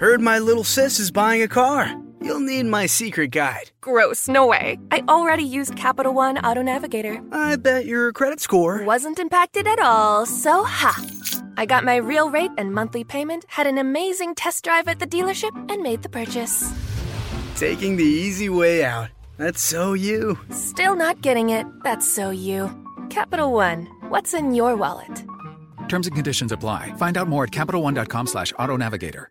Heard my little sis is buying a car. You'll need my secret guide. Gross, no way. I already used Capital One Auto Navigator. I bet your credit score wasn't impacted at all, so ha. I got my real rate and monthly payment, had an amazing test drive at the dealership, and made the purchase. Taking the easy way out. That's so you. Still not getting it. That's so you. Capital One, what's in your wallet? Terms and conditions apply. Find out more at CapitalOne.com slash auto navigator.